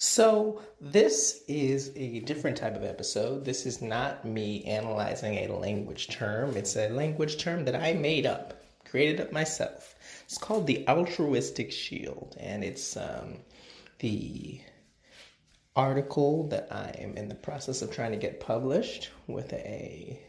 So, this is a different type of episode. This is not me analyzing a language term. It's a language term that I made up, created up myself. It's called the altruistic shield, and it's um, the article that I am in the process of trying to get published with a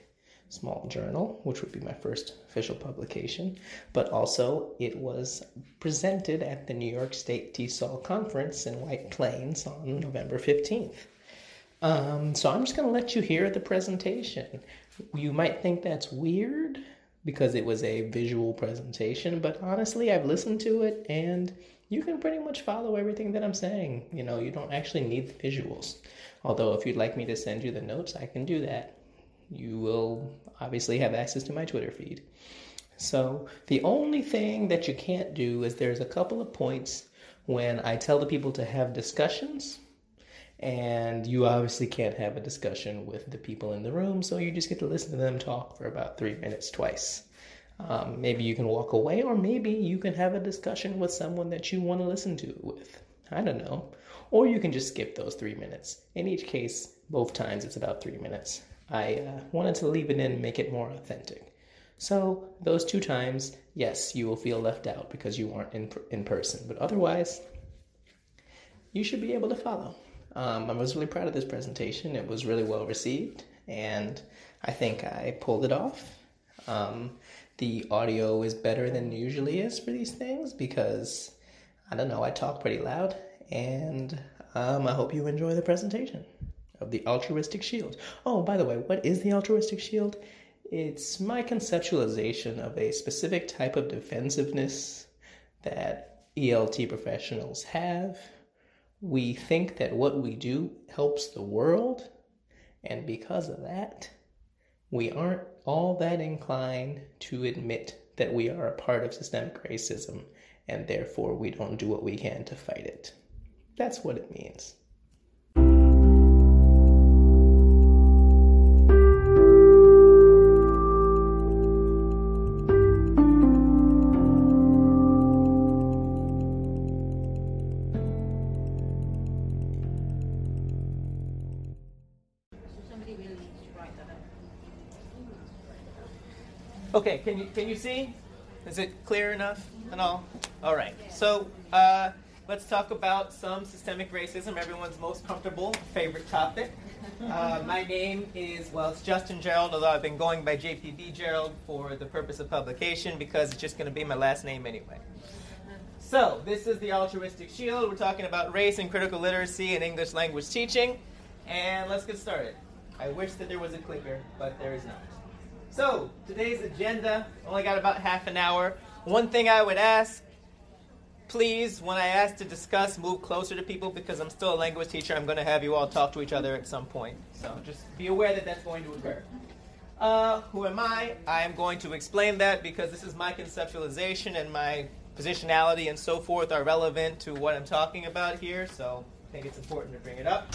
small journal, which would be my first official publication, but also it was presented at the New York State TESOL conference in White Plains on November 15th. Um, so I'm just going to let you hear the presentation. You might think that's weird because it was a visual presentation, but honestly, I've listened to it and you can pretty much follow everything that I'm saying. You know, you don't actually need the visuals. Although, if you'd like me to send you the notes, I can do that you will obviously have access to my Twitter feed. So the only thing that you can't do is there's a couple of points when I tell the people to have discussions, and you obviously can't have a discussion with the people in the room, so you just get to listen to them talk for about three minutes twice. Um, maybe you can walk away, or maybe you can have a discussion with someone that you want to listen to with. I don't know. Or you can just skip those three minutes. In each case, both times it's about three minutes. I uh, wanted to leave it in and make it more authentic. So those two times, yes, you will feel left out because you aren't in in person, but otherwise, you should be able to follow. Um, I was really proud of this presentation. It was really well received, and I think I pulled it off. Um, the audio is better than usually is for these things because I don't know. I talk pretty loud, and um, I hope you enjoy the presentation of the altruistic shield. Oh, by the way, what is the altruistic shield? It's my conceptualization of a specific type of defensiveness that ELT professionals have. We think that what we do helps the world, and because of that, we aren't all that inclined to admit that we are a part of systemic racism, and therefore we don't do what we can to fight it. That's what it means. Okay, can you can you see? Is it clear enough and all? All right. So uh, let's talk about some systemic racism, everyone's most comfortable favorite topic. Uh, my name is well, it's Justin Gerald, although I've been going by JPB Gerald for the purpose of publication because it's just going to be my last name anyway. So this is the altruistic shield. We're talking about race and critical literacy and English language teaching, and let's get started. I wish that there was a clicker, but there is not. So, today's agenda, only got about half an hour. One thing I would ask, please, when I ask to discuss, move closer to people because I'm still a language teacher. I'm going to have you all talk to each other at some point. So, just be aware that that's going to occur. Uh, who am I? I am going to explain that because this is my conceptualization and my positionality and so forth are relevant to what I'm talking about here. So, I think it's important to bring it up.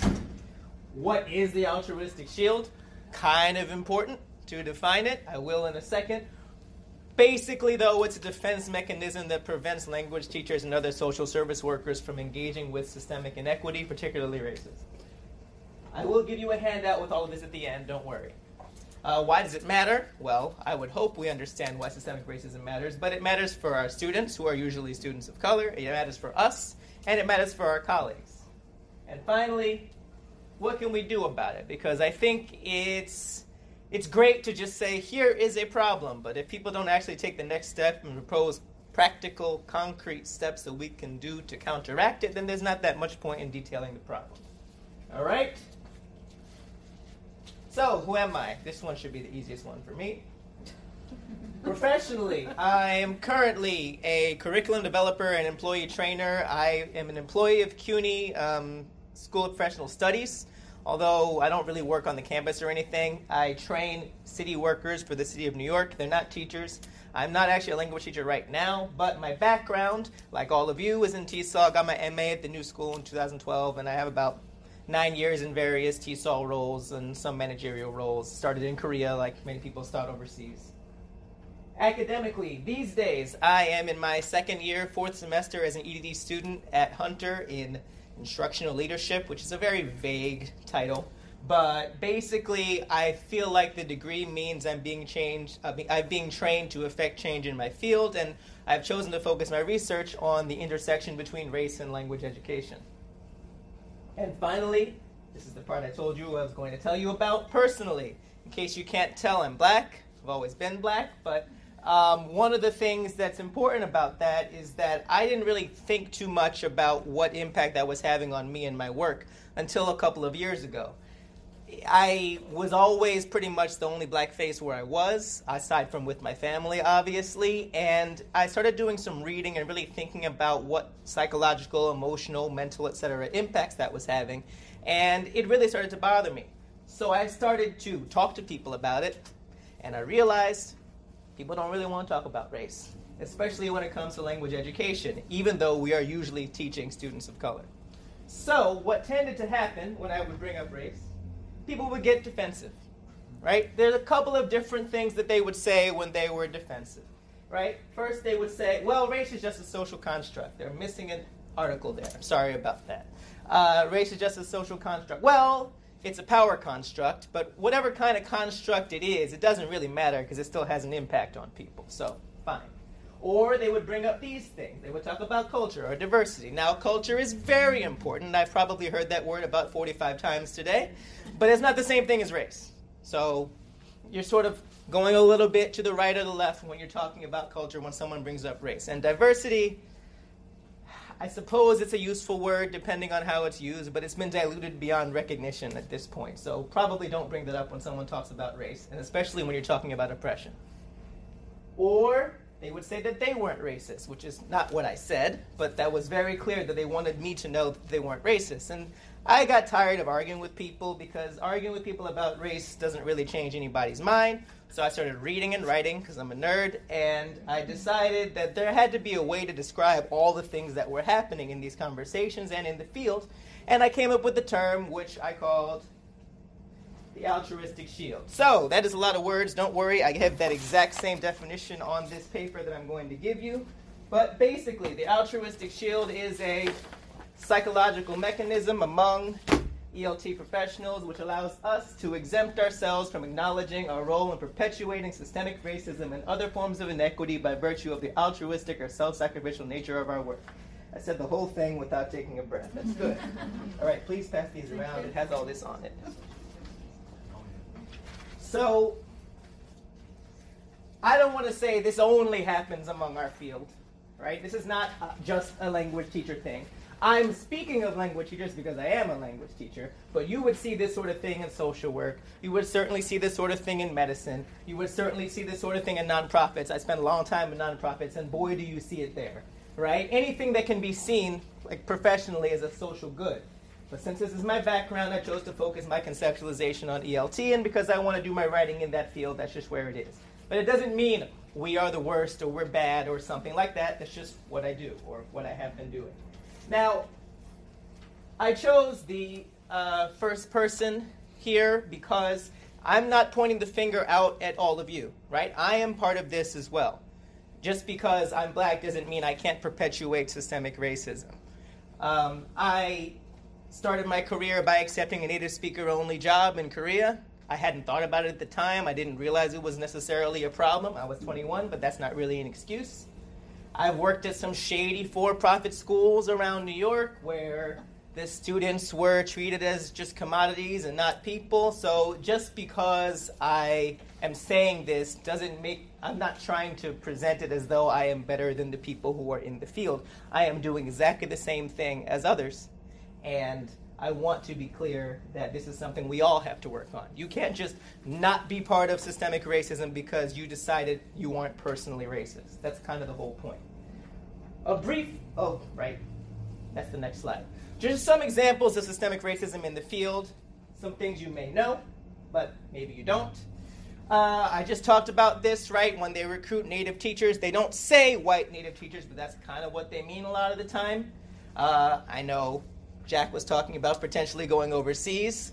What is the altruistic shield? Kind of important to define it. I will in a second. Basically, though, it's a defense mechanism that prevents language teachers and other social service workers from engaging with systemic inequity, particularly racism. I will give you a handout with all of this at the end, don't worry. Uh, why does it matter? Well, I would hope we understand why systemic racism matters, but it matters for our students, who are usually students of color, it matters for us, and it matters for our colleagues. And finally, what can we do about it? Because I think it's it's great to just say, here is a problem, but if people don't actually take the next step and propose practical, concrete steps that we can do to counteract it, then there's not that much point in detailing the problem. All right? So, who am I? This one should be the easiest one for me. Professionally, I am currently a curriculum developer and employee trainer. I am an employee of CUNY um, School of Professional Studies. Although I don't really work on the campus or anything, I train city workers for the city of New York. They're not teachers. I'm not actually a language teacher right now, but my background, like all of you, is in TESOL. I got my MA at the new school in 2012, and I have about nine years in various TESOL roles and some managerial roles. Started in Korea, like many people start overseas. Academically, these days, I am in my second year, fourth semester as an EDD student at Hunter in instructional leadership, which is a very vague title. But basically, I feel like the degree means I'm being changed. Uh, I'm being trained to affect change in my field, and I've chosen to focus my research on the intersection between race and language education. And finally, this is the part I told you I was going to tell you about personally. In case you can't tell, I'm black. I've always been black, but um, one of the things that's important about that is that I didn't really think too much about what impact that was having on me and my work until a couple of years ago. I was always pretty much the only black face where I was, aside from with my family, obviously. And I started doing some reading and really thinking about what psychological, emotional, mental, etc. impacts that was having. And it really started to bother me. So I started to talk to people about it. And I realized people don't really want to talk about race, especially when it comes to language education, even though we are usually teaching students of color. So, what tended to happen when I would bring up race people would get defensive, right? There's a couple of different things that they would say when they were defensive, right? First, they would say, well, race is just a social construct. They're missing an article there. I'm sorry about that. Uh, race is just a social construct. Well, it's a power construct, but whatever kind of construct it is, it doesn't really matter because it still has an impact on people. So, fine. Or they would bring up these things. They would talk about culture or diversity. Now, culture is very important. I've probably heard that word about 45 times today, but it's not the same thing as race. So you're sort of going a little bit to the right or the left when you're talking about culture when someone brings up race. And diversity, I suppose it's a useful word depending on how it's used, but it's been diluted beyond recognition at this point. So probably don't bring that up when someone talks about race, and especially when you're talking about oppression. Or they would say that they weren't racist, which is not what I said, but that was very clear that they wanted me to know that they weren't racist. And I got tired of arguing with people because arguing with people about race doesn't really change anybody's mind. So I started reading and writing because I'm a nerd, and I decided that there had to be a way to describe all the things that were happening in these conversations and in the field. And I came up with the term which I called the altruistic shield. So, that is a lot of words. Don't worry, I have that exact same definition on this paper that I'm going to give you. But basically, the altruistic shield is a psychological mechanism among ELT professionals which allows us to exempt ourselves from acknowledging our role in perpetuating systemic racism and other forms of inequity by virtue of the altruistic or self sacrificial nature of our work. I said the whole thing without taking a breath. That's good. all right, please pass these around. It has all this on it. So, I don't want to say this only happens among our field, right? This is not uh, just a language teacher thing. I'm speaking of language teachers because I am a language teacher, but you would see this sort of thing in social work. You would certainly see this sort of thing in medicine. You would certainly see this sort of thing in nonprofits. I spent a long time in nonprofits, and boy, do you see it there, right? Anything that can be seen like professionally as a social good. But since this is my background, I chose to focus my conceptualization on ELT, and because I want to do my writing in that field, that's just where it is. But it doesn't mean we are the worst or we're bad or something like that. That's just what I do or what I have been doing. Now, I chose the uh, first person here because I'm not pointing the finger out at all of you, right? I am part of this as well. Just because I'm black doesn't mean I can't perpetuate systemic racism. Um, I started my career by accepting a native speaker only job in Korea. I hadn't thought about it at the time. I didn't realize it was necessarily a problem. I was 21, but that's not really an excuse. I've worked at some shady for profit schools around New York where the students were treated as just commodities and not people. So just because I am saying this doesn't make, I'm not trying to present it as though I am better than the people who are in the field. I am doing exactly the same thing as others. And I want to be clear that this is something we all have to work on. You can't just not be part of systemic racism because you decided you aren't personally racist. That's kind of the whole point. A brief, oh, right, that's the next slide. Just some examples of systemic racism in the field, some things you may know, but maybe you don't. Uh, I just talked about this, right? When they recruit native teachers, they don't say white native teachers, but that's kind of what they mean a lot of the time. Uh, I know Jack was talking about potentially going overseas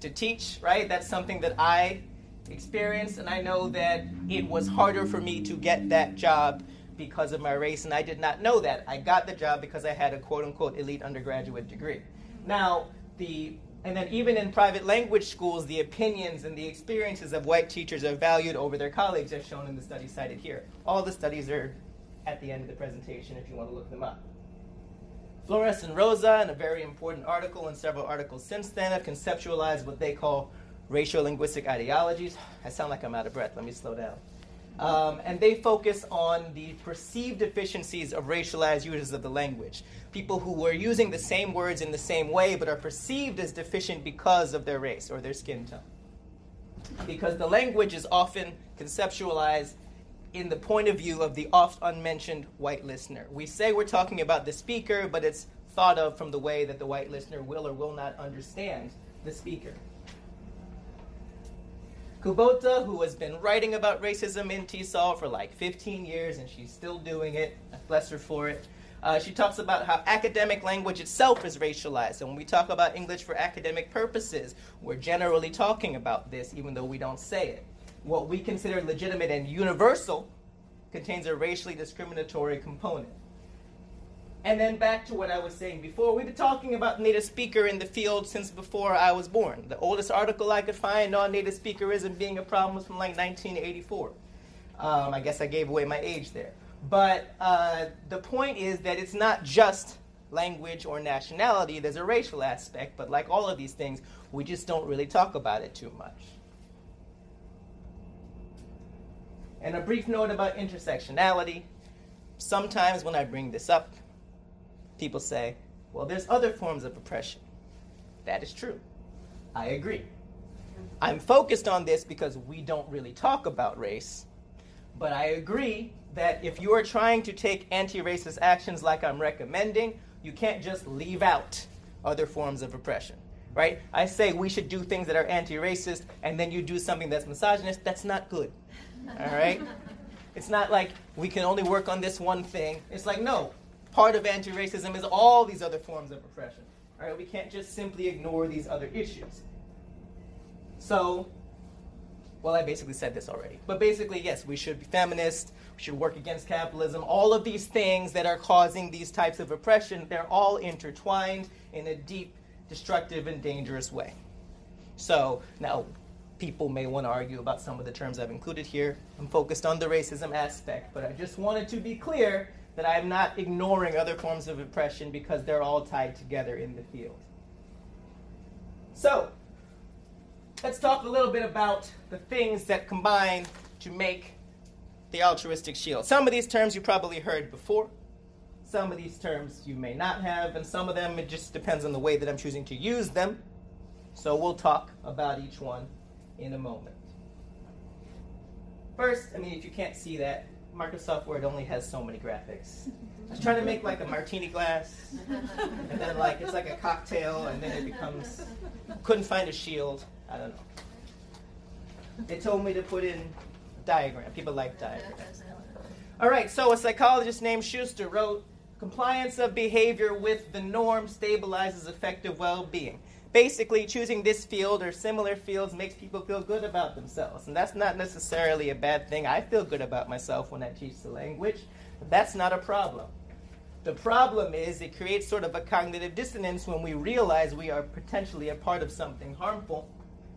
to teach, right? That's something that I experienced, and I know that it was harder for me to get that job because of my race, and I did not know that. I got the job because I had a quote unquote elite undergraduate degree. Now, the and then even in private language schools, the opinions and the experiences of white teachers are valued over their colleagues, as shown in the study cited here. All the studies are at the end of the presentation if you want to look them up. Flores and Rosa, in a very important article and several articles since then, have conceptualized what they call raciolinguistic ideologies. I sound like I'm out of breath. Let me slow down. Um, and they focus on the perceived deficiencies of racialized users of the language. People who are using the same words in the same way but are perceived as deficient because of their race or their skin tone. Because the language is often conceptualized in the point of view of the oft unmentioned white listener. We say we're talking about the speaker, but it's thought of from the way that the white listener will or will not understand the speaker. Kubota, who has been writing about racism in TESOL for like 15 years, and she's still doing it. Bless her for it. Uh, she talks about how academic language itself is racialized. And when we talk about English for academic purposes, we're generally talking about this, even though we don't say it. What we consider legitimate and universal contains a racially discriminatory component. And then back to what I was saying before, we've been talking about native speaker in the field since before I was born. The oldest article I could find on native speakerism being a problem was from like 1984. Um, I guess I gave away my age there. But uh, the point is that it's not just language or nationality, there's a racial aspect, but like all of these things, we just don't really talk about it too much. And a brief note about intersectionality. Sometimes when I bring this up, people say, well, there's other forms of oppression. That is true. I agree. I'm focused on this because we don't really talk about race, but I agree that if you are trying to take anti racist actions like I'm recommending, you can't just leave out other forms of oppression, right? I say we should do things that are anti racist, and then you do something that's misogynist. That's not good, all right? It's not like we can only work on this one thing. It's like, no, part of anti racism is all these other forms of oppression. All right? We can't just simply ignore these other issues. So, well, I basically said this already. But basically, yes, we should be feminist, we should work against capitalism. All of these things that are causing these types of oppression, they're all intertwined in a deep, destructive, and dangerous way. So, now, people may want to argue about some of the terms I've included here. I'm focused on the racism aspect, but I just wanted to be clear that I am not ignoring other forms of oppression because they're all tied together in the field. So, let's talk a little bit about the things that combine to make the altruistic shield. Some of these terms you probably heard before. Some of these terms you may not have, and some of them it just depends on the way that I'm choosing to use them. So we'll talk about each one in a moment. First, I mean, if you can't see that, Microsoft Word only has so many graphics. I was trying to make like a martini glass, and then like it's like a cocktail, and then it becomes. Couldn't find a shield. I don't know. They told me to put in diagram. People like diagrams. All right, so a psychologist named Schuster wrote, "Compliance of behavior with the norm stabilizes affective well-being." Basically choosing this field or similar fields makes people feel good about themselves. And that's not necessarily a bad thing. I feel good about myself when I teach the language. That's not a problem. The problem is it creates sort of a cognitive dissonance when we realize we are potentially a part of something harmful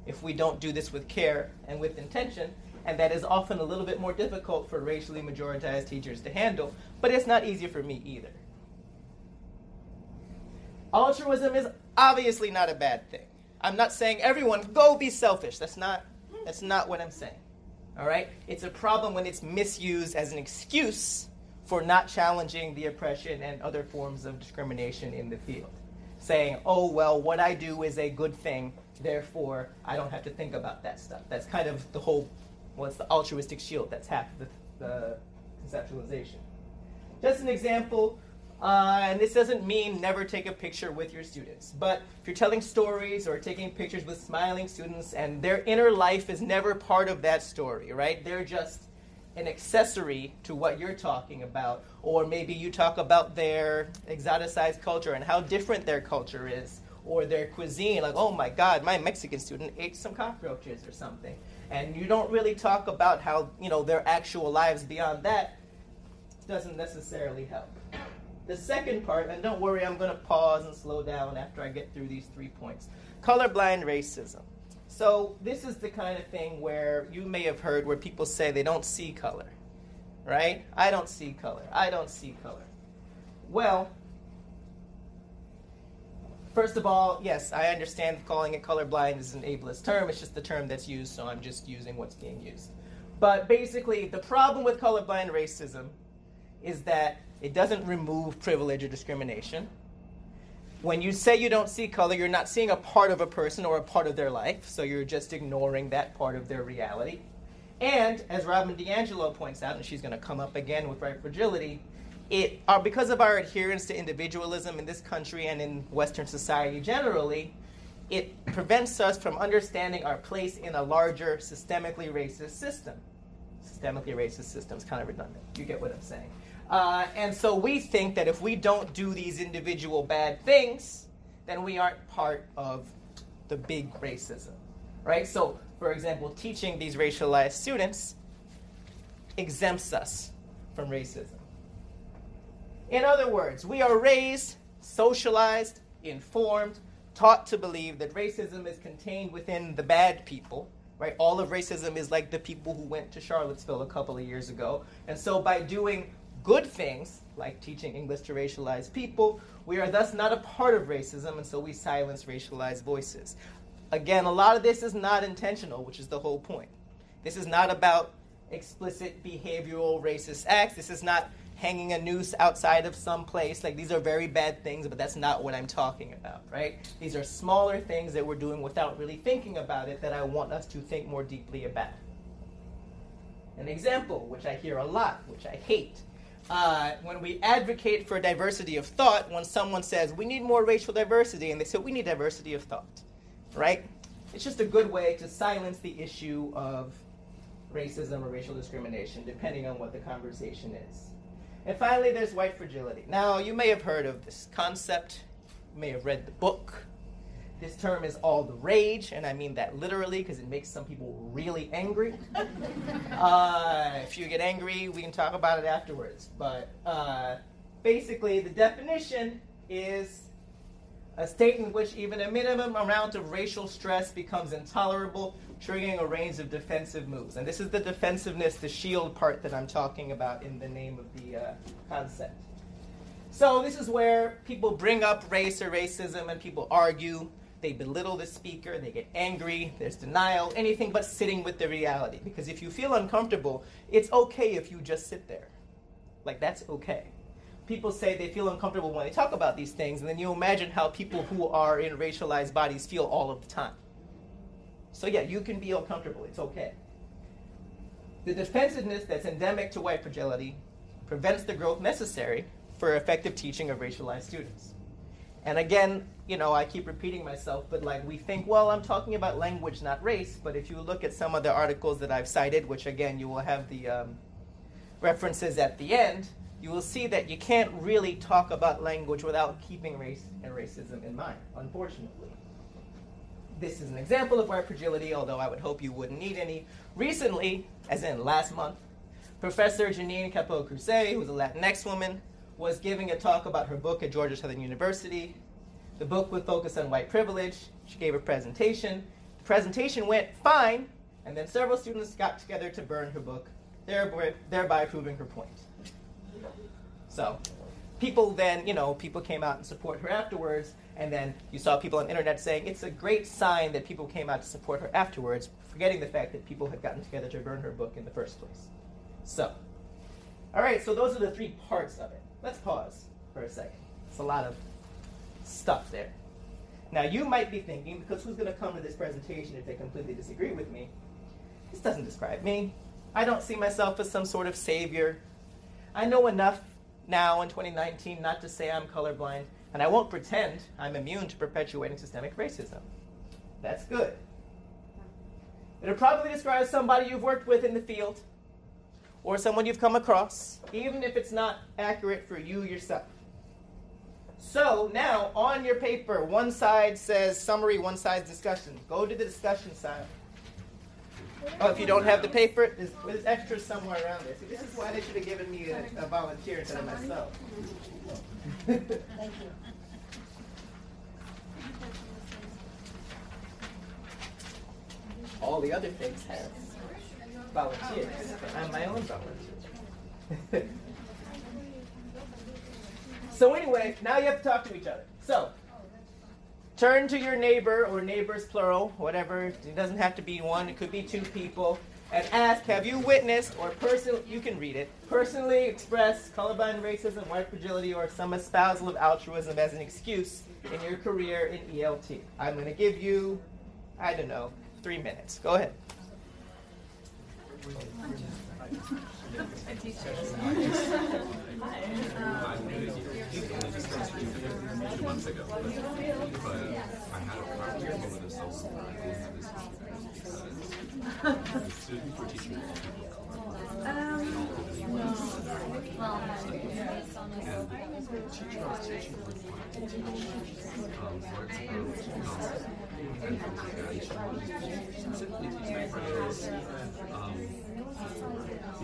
if we don't do this with care and with intention. And that is often a little bit more difficult for racially majoritized teachers to handle, but it's not easy for me either. Altruism is obviously not a bad thing. I'm not saying everyone go be selfish. That's not that's not what I'm saying. All right? It's a problem when it's misused as an excuse for not challenging the oppression and other forms of discrimination in the field. Saying, "Oh, well, what I do is a good thing, therefore I don't have to think about that stuff." That's kind of the whole well, it's the altruistic shield. That's half the, the conceptualization. Just an example uh, and this doesn't mean never take a picture with your students, but if you're telling stories or taking pictures with smiling students and their inner life is never part of that story, right? They're just an accessory to what you're talking about, or maybe you talk about their exoticized culture and how different their culture is, or their cuisine, like, oh my God, my Mexican student ate some cockroaches or something. And you don't really talk about how, you know, their actual lives beyond that doesn't necessarily help. The second part, and don't worry, I'm going to pause and slow down after I get through these three points. Colorblind racism. So, this is the kind of thing where you may have heard where people say they don't see color, right? I don't see color. I don't see color. Well, first of all, yes, I understand calling it colorblind is an ableist term. It's just the term that's used, so I'm just using what's being used. But basically, the problem with colorblind racism is that it doesn't remove privilege or discrimination. When you say you don't see color, you're not seeing a part of a person or a part of their life, so you're just ignoring that part of their reality. And as Robin DiAngelo points out, and she's going to come up again with white fragility, it are uh, because of our adherence to individualism in this country and in Western society generally, it prevents us from understanding our place in a larger systemically racist system. Systemically racist system is kind of redundant. You get what I'm saying. Uh, and so we think that if we don't do these individual bad things, then we aren't part of the big racism, right? So, for example, teaching these racialized students exempts us from racism. In other words, we are raised, socialized, informed, taught to believe that racism is contained within the bad people, right? All of racism is like the people who went to Charlottesville a couple of years ago. And so by doing good things, like teaching English to racialized people, we are thus not a part of racism, and so we silence racialized voices. Again, a lot of this is not intentional, which is the whole point. This is not about explicit behavioral racist acts. This is not hanging a noose outside of some place. Like these are very bad things, but that's not what I'm talking about, right? These are smaller things that we're doing without really thinking about it that I want us to think more deeply about. An example, which I hear a lot, which I hate, uh, when we advocate for diversity of thought, when someone says we need more racial diversity, and they say we need diversity of thought, right? It's just a good way to silence the issue of racism or racial discrimination, depending on what the conversation is. And finally, there's white fragility. Now, you may have heard of this concept, you may have read the book. This term is all the rage, and I mean that literally because it makes some people really angry. uh, if you get angry, we can talk about it afterwards. But uh, basically, the definition is a state in which even a minimum amount of racial stress becomes intolerable, triggering a range of defensive moves. And this is the defensiveness, the shield part that I'm talking about in the name of the uh, concept. So, this is where people bring up race or racism and people argue they belittle the speaker, they get angry, there's denial, anything but sitting with the reality. Because if you feel uncomfortable, it's okay if you just sit there. Like, that's okay. People say they feel uncomfortable when they talk about these things, and then you imagine how people who are in racialized bodies feel all of the time. So, yeah, you can be uncomfortable, it's okay. The defensiveness that's endemic to white fragility prevents the growth necessary for effective teaching of racialized students. And again, you know, I keep repeating myself, but like we think, well, I'm talking about language, not race. But if you look at some of the articles that I've cited, which again, you will have the um, references at the end, you will see that you can't really talk about language without keeping race and racism in mind, unfortunately. This is an example of white fragility, although I would hope you wouldn't need any. Recently, as in last month, Professor Jennine Capó Crucet, who's a Latinx woman, was giving a talk about her book at Georgia Southern University. The book would focus on white privilege. She gave a presentation. The presentation went fine, and then several students got together to burn her book, thereby, thereby proving her point. So, people then, you know, people came out and support her afterwards, and then you saw people on the internet saying it's a great sign that people came out to support her afterwards, forgetting the fact that people had gotten together to burn her book in the first place. So, all right, so those are the three parts of it. Let's pause for a second. It's a lot of stuff there. Now, you might be thinking, because who's going to come to this presentation if they completely disagree with me? This doesn't describe me. I don't see myself as some sort of savior. I know enough now in 2019 not to say I'm colorblind, and I won't pretend I'm immune to perpetuating systemic racism. That's good. It'll probably describe somebody you've worked with in the field, or someone you've come across, even if it's not accurate for you yourself. So now on your paper, one side says summary, one side discussion. Go to the discussion side. Oh, if you don't have the paper, there's, there's extras somewhere around there. See, this is why they should have given me a, a volunteer instead of myself. Thank you. All the other things have volunteers, I'm my own volunteer. so anyway, now you have to talk to each other. So turn to your neighbor or neighbors plural, whatever. It doesn't have to be one. It could be two people. And ask, have you witnessed or personally, you can read it, personally expressed colorblind racism, white fragility, or some espousal of altruism as an excuse in your career in ELT? I'm going to give you, I don't know, three minutes. Go ahead. To teach um,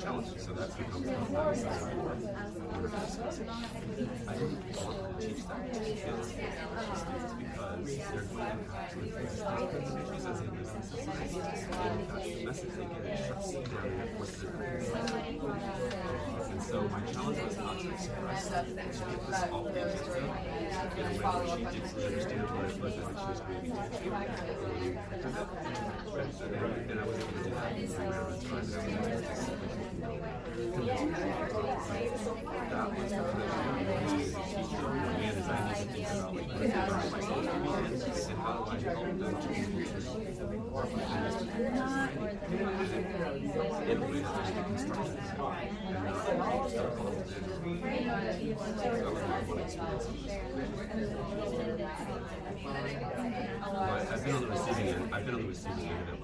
challenging so that becomes the necessary order to discuss it. I didn't want to teach that to kids because they're going to have to face issues as they live in society and that's the message they get it shuts them down and it forces their and so my challenge was not to express get this all the out in a way she did understand what it was that she was teaching and I was able to do that in I've been on the receiving end. I've been on the receiving end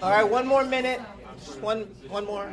All right, one more minute. Just one, one more.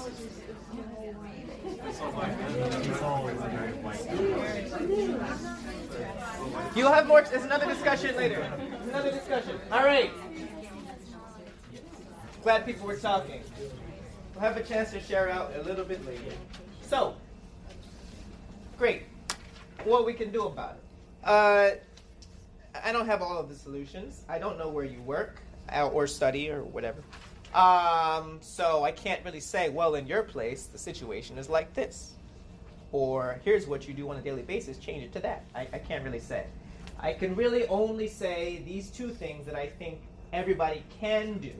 You'll have more. There's another discussion later. Another discussion. All right. Glad people were talking. we'll have a chance to share out a little bit later. So, great. What we can do about it? Uh, I don't have all of the solutions. I don't know where you work uh, or study or whatever. Um, so I can't really say, well, in your place, the situation is like this. Or here's what you do on a daily basis, change it to that. I, I can't really say. I can really only say these two things that I think everybody can do.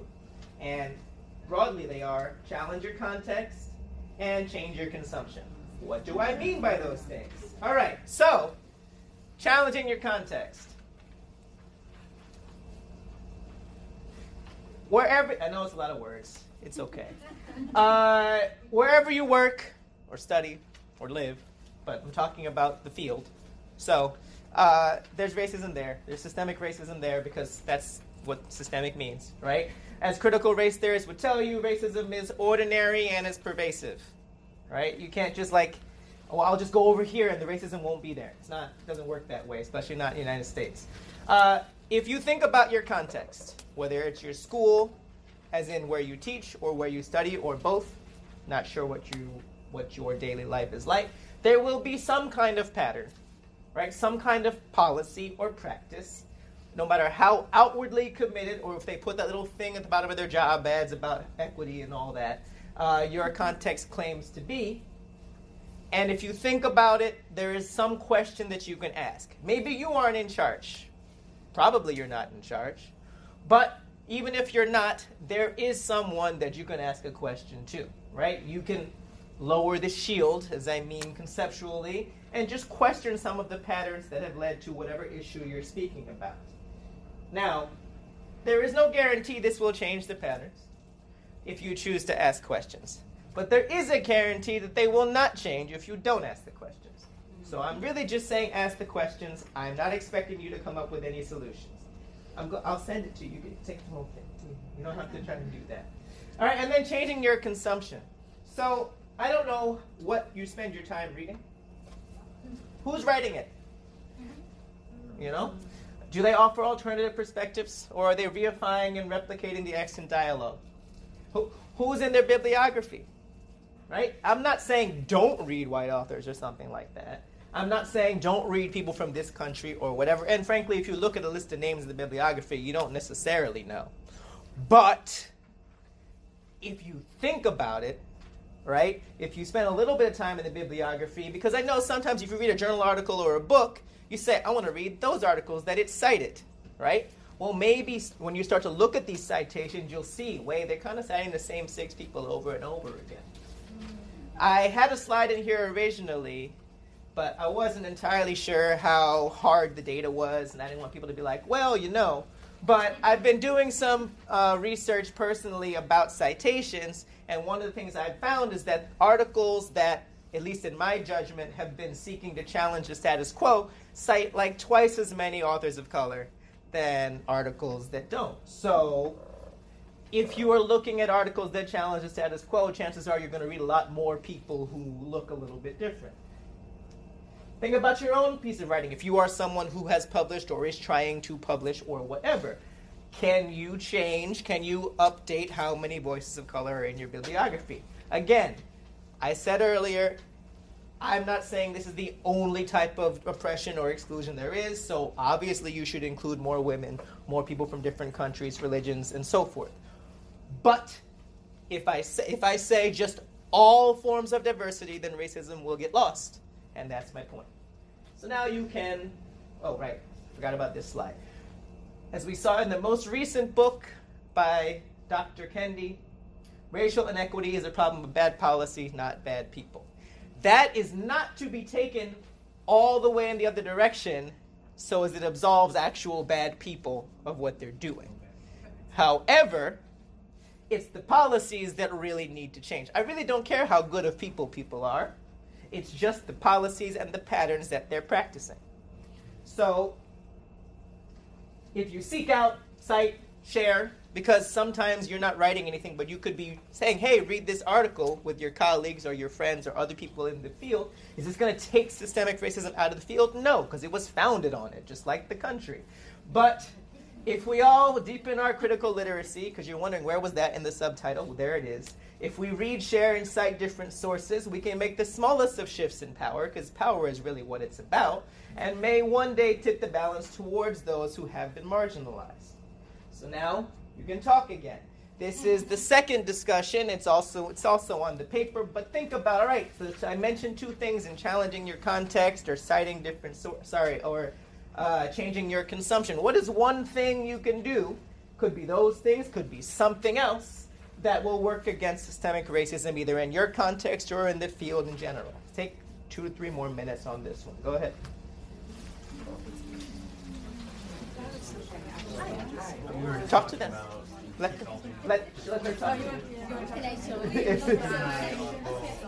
And broadly, they are challenge your context and change your consumption. What do I mean by those things? All right, so challenging your context. Wherever, I know it's a lot of words, it's okay. Uh, wherever you work or study or live, but I'm talking about the field. So uh, there's racism there. There's systemic racism there because that's what systemic means, right? As critical race theorists would tell you, racism is ordinary and it's pervasive, right? You can't just like, oh, I'll just go over here and the racism won't be there. It's not, it doesn't work that way, especially not in the United States. Uh, if you think about your context, whether it's your school, as in where you teach or where you study or both, not sure what you what your daily life is like, there will be some kind of pattern, right? Some kind of policy or practice, no matter how outwardly committed or if they put that little thing at the bottom of their job ads about equity and all that, uh, your context claims to be. And if you think about it, there is some question that you can ask. Maybe you aren't in charge. Probably you're not in charge. But even if you're not, there is someone that you can ask a question to, right? You can lower the shield, as I mean conceptually, and just question some of the patterns that have led to whatever issue you're speaking about. Now, there is no guarantee this will change the patterns if you choose to ask questions. But there is a guarantee that they will not change if you don't ask the questions. So I'm really just saying ask the questions. I'm not expecting you to come up with any solutions. i will go- send it to you. You can take the whole thing. You don't have to try to do that. All right, and then changing your consumption. So I don't know what you spend your time reading. Who's writing it? You know? Do they offer alternative perspectives, or are they reifying and replicating the accent dialogue? Who, who's in their bibliography? Right? I'm not saying don't read white authors or something like that. I'm not saying don't read people from this country or whatever. And frankly, if you look at a list of names in the bibliography, you don't necessarily know. But if you think about it, right? If you spend a little bit of time in the bibliography, because I know sometimes if you read a journal article or a book, you say, I want to read those articles that it cited, right? Well, maybe when you start to look at these citations, you'll see, wait, they're kind of citing the same six people over and over again. I had a slide in here originally, but I wasn't entirely sure how hard the data was, and I didn't want people to be like, well, you know. But I've been doing some uh, research personally about citations, and one of the things I've found is that articles that, at least in my judgment, have been seeking to challenge the status quo cite like twice as many authors of color than articles that don't. So, if you are looking at articles that challenge the status quo, chances are you're going to read a lot more people who look a little bit different. Think about your own piece of writing. If you are someone who has published or is trying to publish or whatever, can you change, can you update how many voices of color are in your bibliography? Again, I said earlier, I'm not saying this is the only type of oppression or exclusion there is, so obviously you should include more women, more people from different countries, religions, and so forth. But if I say, if I say just all forms of diversity, then racism will get lost. And that's my point. So now you can, oh, right, forgot about this slide. As we saw in the most recent book by Dr. Kendi, racial inequity is a problem of bad policy, not bad people. That is not to be taken all the way in the other direction so as it absolves actual bad people of what they're doing. However, it's the policies that really need to change. I really don't care how good of people people are. It's just the policies and the patterns that they're practicing. So if you seek out, cite, share, because sometimes you're not writing anything, but you could be saying, hey, read this article with your colleagues or your friends or other people in the field. Is this going to take systemic racism out of the field? No, because it was founded on it, just like the country. But if we all deepen our critical literacy, because you're wondering where was that in the subtitle, well, there it is. If we read, share, and cite different sources, we can make the smallest of shifts in power, because power is really what it's about, and may one day tip the balance towards those who have been marginalized. So now you can talk again. This is the second discussion. It's also it's also on the paper. But think about all right. So I mentioned two things in challenging your context or citing different so, sorry or uh, changing your consumption. What is one thing you can do? Could be those things. Could be something else that will work against systemic racism, either in your context or in the field in general. Take two to three more minutes on this one. Go ahead. Talk to them. Let, let, let talk.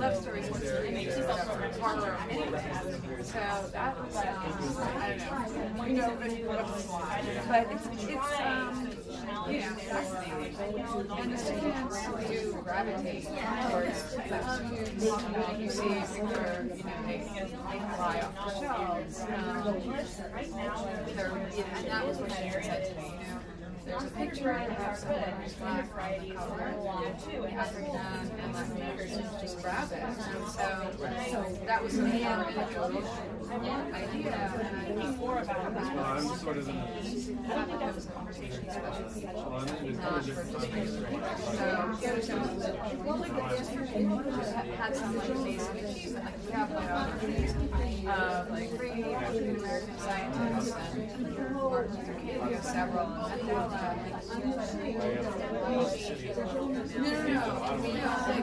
love stories what's horror anyway. So that was I don't know. You know, but it's it's um you know. And do gravitate towards you see you know, they, fly off the shelves. Um, they're, and that was what said to me. There's a picture of someone who's black, color, African, and Latin American, just grab it. And so that was the idea, and I before about that. I'm sort of in a, having those conversations with well, I'm in a not for different So, well, like yesterday, had some like basic achievement, like we have like opportunities like three African American scientists and Martin Luther King, we have several. And no, no, no,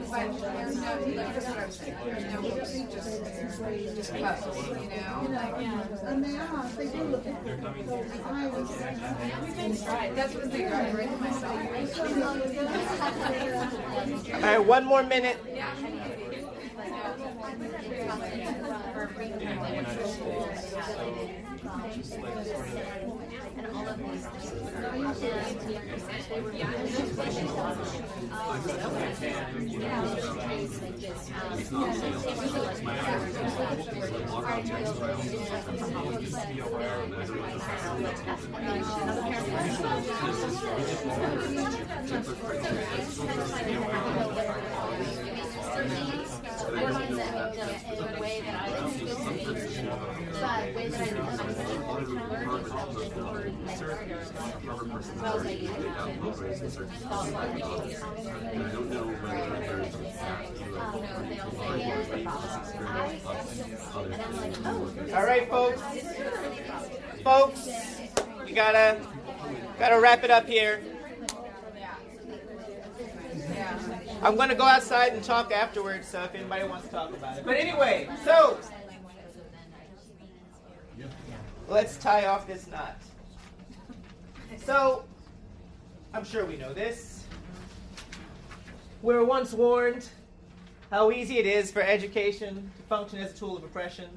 like, there's no, that's what saying, there's no, just, just, just cut, you myself. All right, one more minute. All right, folks. Folks, you gotta gotta wrap it up here. I'm gonna go outside and talk afterwards, so if anybody wants to talk about it. But anyway, so let's tie off this knot. So, I'm sure we know this. We were once warned how easy it is for education to function as a tool of oppression.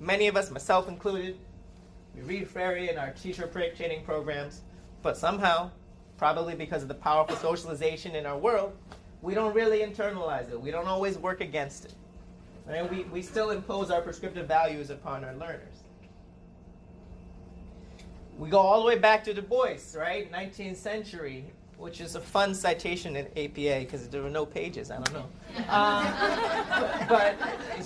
Many of us, myself included, we read Freire in our teacher training programs, but somehow, probably because of the powerful socialization in our world, we don't really internalize it. We don't always work against it. Right? We, we still impose our prescriptive values upon our learners. We go all the way back to Du Bois, right? 19th century, which is a fun citation in APA because there were no pages. I don't know. Um, but,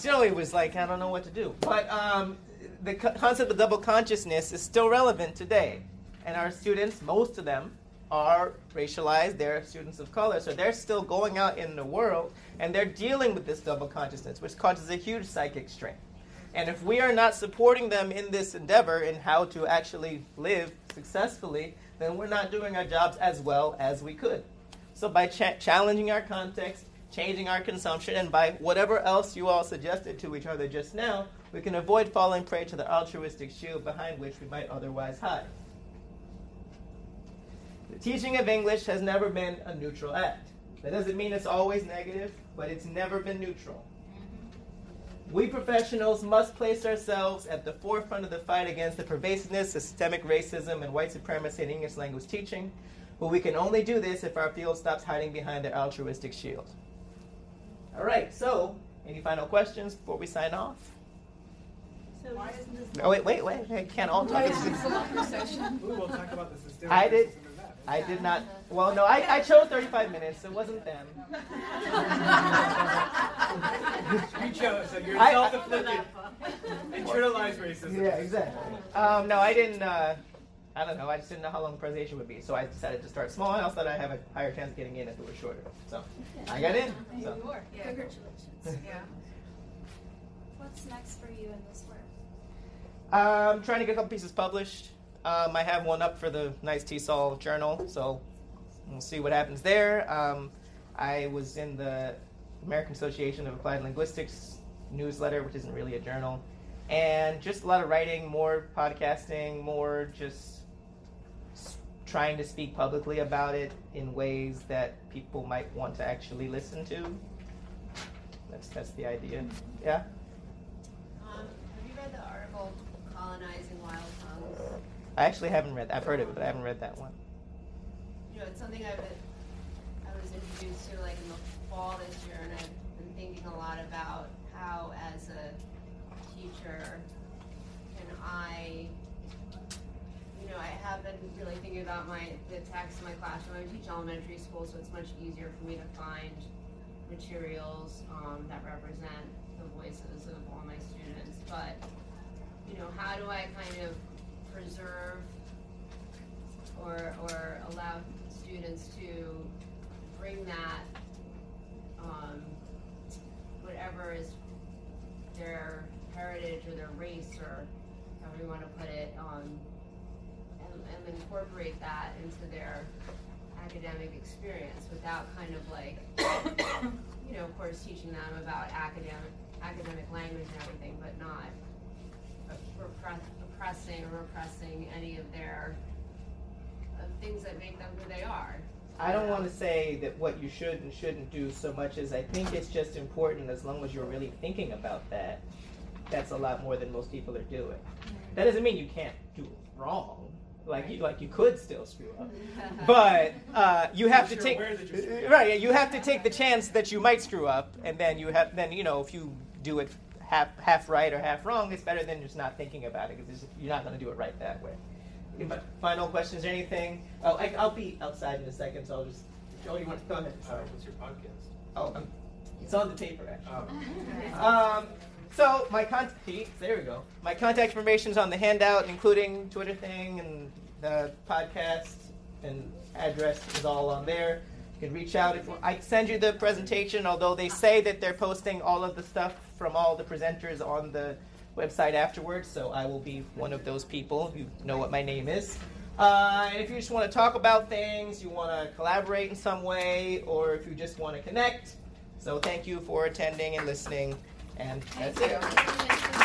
you it was like, I don't know what to do. But um, the co- concept of double consciousness is still relevant today. And our students, most of them, are racialized. They're students of color. So they're still going out in the world and they're dealing with this double consciousness, which causes a huge psychic strain. And if we are not supporting them in this endeavor in how to actually live successfully, then we're not doing our jobs as well as we could. So by cha- challenging our context, changing our consumption, and by whatever else you all suggested to each other just now, we can avoid falling prey to the altruistic shield behind which we might otherwise hide. The teaching of English has never been a neutral act. That doesn't mean it's always negative, but it's never been neutral. We professionals must place ourselves at the forefront of the fight against the pervasiveness systemic racism and white supremacy in English language teaching, but we can only do this if our field stops hiding behind their altruistic shield. All right, so any final questions before we sign off? So oh, wait, wait, wait. I can't all talk. at the same- Ooh, we'll talk about the system. I did. I did not. Well, no, I, I chose 35 minutes. It wasn't them. You chose, so you're I- I- self-inflicted. Internalized racism. Yeah, exactly. Um, no, I didn't. Uh, I don't know. I just didn't know how long the presentation would be, so I decided to start small. I also thought I'd have a higher chance of getting in if it was shorter. So I got in. So. Yeah. Congratulations. Yeah. What's next for you in this work? I'm Um, trying to get a couple pieces published. Um, I have one up for the NYS TESOL Journal, so we'll see what happens there. Um, I was in the American Association of Applied Linguistics newsletter, which isn't really a journal, and just a lot of writing, more podcasting, more just trying to speak publicly about it in ways that people might want to actually listen to. That's that's the idea. Yeah. Um, have you read the article Colonizing Wild? I actually haven't read. I've heard of it, but I haven't read that one. You know, it's something I've been, I was introduced to like in the fall this year, and I've been thinking a lot about how, as a teacher, can I, you know, I have been really thinking about my the text in my classroom. I teach elementary school, so it's much easier for me to find materials um, that represent the voices of all my students. But you know, how do I kind of preserve or, or allow students to bring that, um, whatever is their heritage or their race or however you wanna put it, um, and, and incorporate that into their academic experience without kind of like, you know, of course, teaching them about academic, academic language and everything, but not repress, oppressing or repressing any of their of things that make them who they are. I don't want to say that what you should and shouldn't do so much as I think it's just important as long as you're really thinking about that. That's a lot more than most people are doing. That doesn't mean you can't do wrong. Like you, like you could still screw up, but uh, you have to You're take aware that you're right. You have to take the chance that you might screw up, and then you have then you know if you do it half half right or half wrong, it's better than just not thinking about it because you're not going to do it right that way. Final questions or anything? Oh, I, I'll be outside in a second, so I'll just. Joe, you want to go ahead? Uh, Sorry. what's your podcast? Oh, um, it's on the paper actually. Oh. Um, so my contact, there we go. My contact information is on the handout, including Twitter thing and the podcast and address is all on there. You can reach out if I send you the presentation. Although they say that they're posting all of the stuff from all the presenters on the website afterwards, so I will be one of those people. You know what my name is. Uh, and if you just want to talk about things, you want to collaborate in some way, or if you just want to connect. So thank you for attending and listening. And that's it.